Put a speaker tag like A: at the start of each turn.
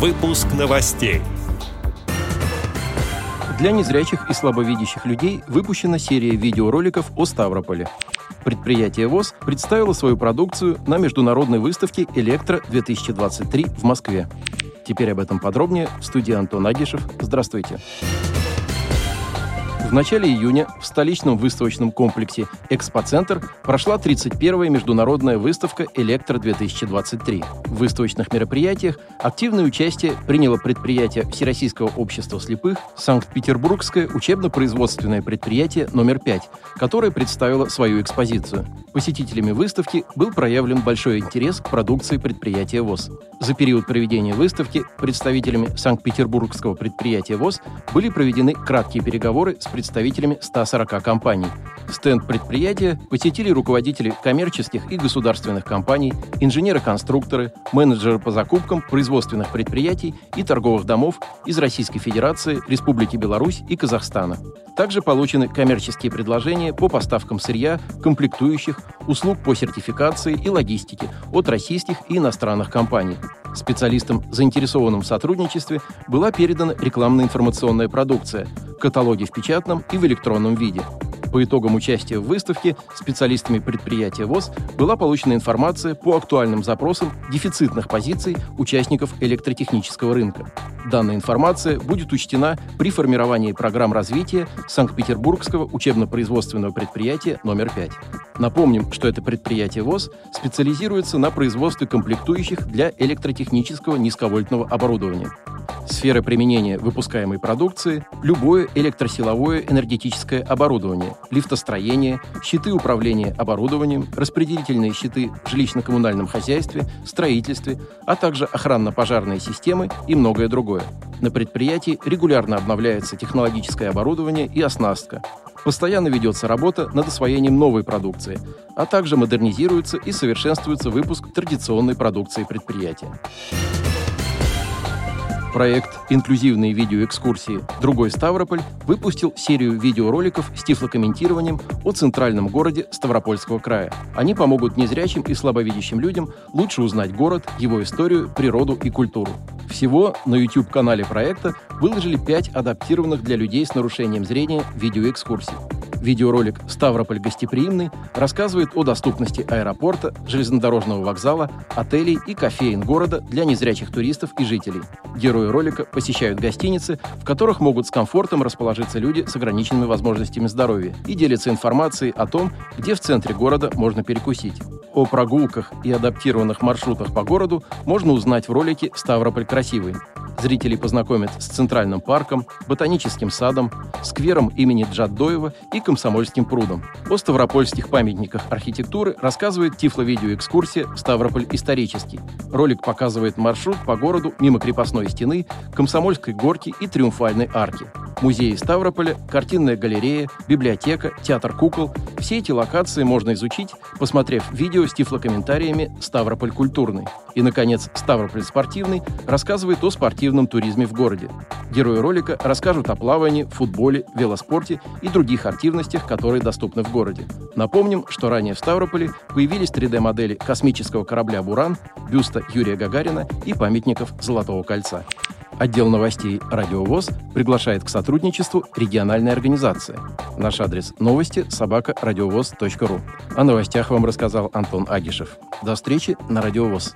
A: Выпуск новостей.
B: Для незрячих и слабовидящих людей выпущена серия видеороликов о Ставрополе. Предприятие ВОЗ представило свою продукцию на международной выставке «Электро-2023» в Москве. Теперь об этом подробнее в студии Антон Агишев. Здравствуйте. Здравствуйте. В начале июня в столичном выставочном комплексе «Экспоцентр» прошла 31-я международная выставка «Электро-2023». В выставочных мероприятиях активное участие приняло предприятие Всероссийского общества слепых Санкт-Петербургское учебно-производственное предприятие номер 5, которое представило свою экспозицию. Посетителями выставки был проявлен большой интерес к продукции предприятия ВОЗ. За период проведения выставки представителями Санкт-Петербургского предприятия ВОЗ были проведены краткие переговоры с представителями 140 компаний. Стенд предприятия посетили руководители коммерческих и государственных компаний, инженеры-конструкторы, менеджеры по закупкам производственных предприятий и торговых домов из Российской Федерации, Республики Беларусь и Казахстана. Также получены коммерческие предложения по поставкам сырья, комплектующих, услуг по сертификации и логистике от российских и иностранных компаний. Специалистам, заинтересованным в сотрудничестве, была передана рекламно-информационная продукция, каталоги в печатном и в электронном виде. По итогам участия в выставке специалистами предприятия ВОЗ была получена информация по актуальным запросам дефицитных позиций участников электротехнического рынка. Данная информация будет учтена при формировании программ развития Санкт-Петербургского учебно-производственного предприятия номер 5. Напомним, что это предприятие ВОЗ специализируется на производстве комплектующих для электротехнического низковольтного оборудования. Сфера применения выпускаемой продукции – любое электросиловое энергетическое оборудование, лифтостроение, щиты управления оборудованием, распределительные щиты в жилищно-коммунальном хозяйстве, строительстве, а также охранно-пожарные системы и многое другое. На предприятии регулярно обновляется технологическое оборудование и оснастка. Постоянно ведется работа над освоением новой продукции, а также модернизируется и совершенствуется выпуск традиционной продукции предприятия. Проект «Инклюзивные видеоэкскурсии. Другой Ставрополь» выпустил серию видеороликов с тифлокомментированием о центральном городе Ставропольского края. Они помогут незрячим и слабовидящим людям лучше узнать город, его историю, природу и культуру. Всего на YouTube-канале проекта выложили пять адаптированных для людей с нарушением зрения видеоэкскурсий. Видеоролик «Ставрополь гостеприимный» рассказывает о доступности аэропорта, железнодорожного вокзала, отелей и кофеин города для незрячих туристов и жителей. Герои ролика посещают гостиницы, в которых могут с комфортом расположиться люди с ограниченными возможностями здоровья и делятся информацией о том, где в центре города можно перекусить. О прогулках и адаптированных маршрутах по городу можно узнать в ролике «Ставрополь красивый». Зрителей познакомят с Центральным парком, Ботаническим садом, сквером имени Джаддоева и Комсомольским прудом. О ставропольских памятниках архитектуры рассказывает тифло-видеоэкскурсия «Ставрополь исторический». Ролик показывает маршрут по городу мимо крепостной стены, Комсомольской горки и Триумфальной арки. Музеи Ставрополя, картинная галерея, библиотека, театр кукол – все эти локации можно изучить, посмотрев видео с тифлокомментариями «Ставрополь культурный». И, наконец, «Ставрополь спортивный» рассказывает о спортивном туризме в городе. Герои ролика расскажут о плавании, футболе, велоспорте и других активностях, которые доступны в городе. Напомним, что ранее в Ставрополе появились 3D-модели космического корабля «Буран», бюста Юрия Гагарина и памятников Золотого кольца. Отдел новостей «Радиовоз» приглашает к сотрудничеству региональной организации. Наш адрес новости – собака радиовоз.ру. О новостях вам рассказал Антон Агишев. До встречи на «Радиовоз».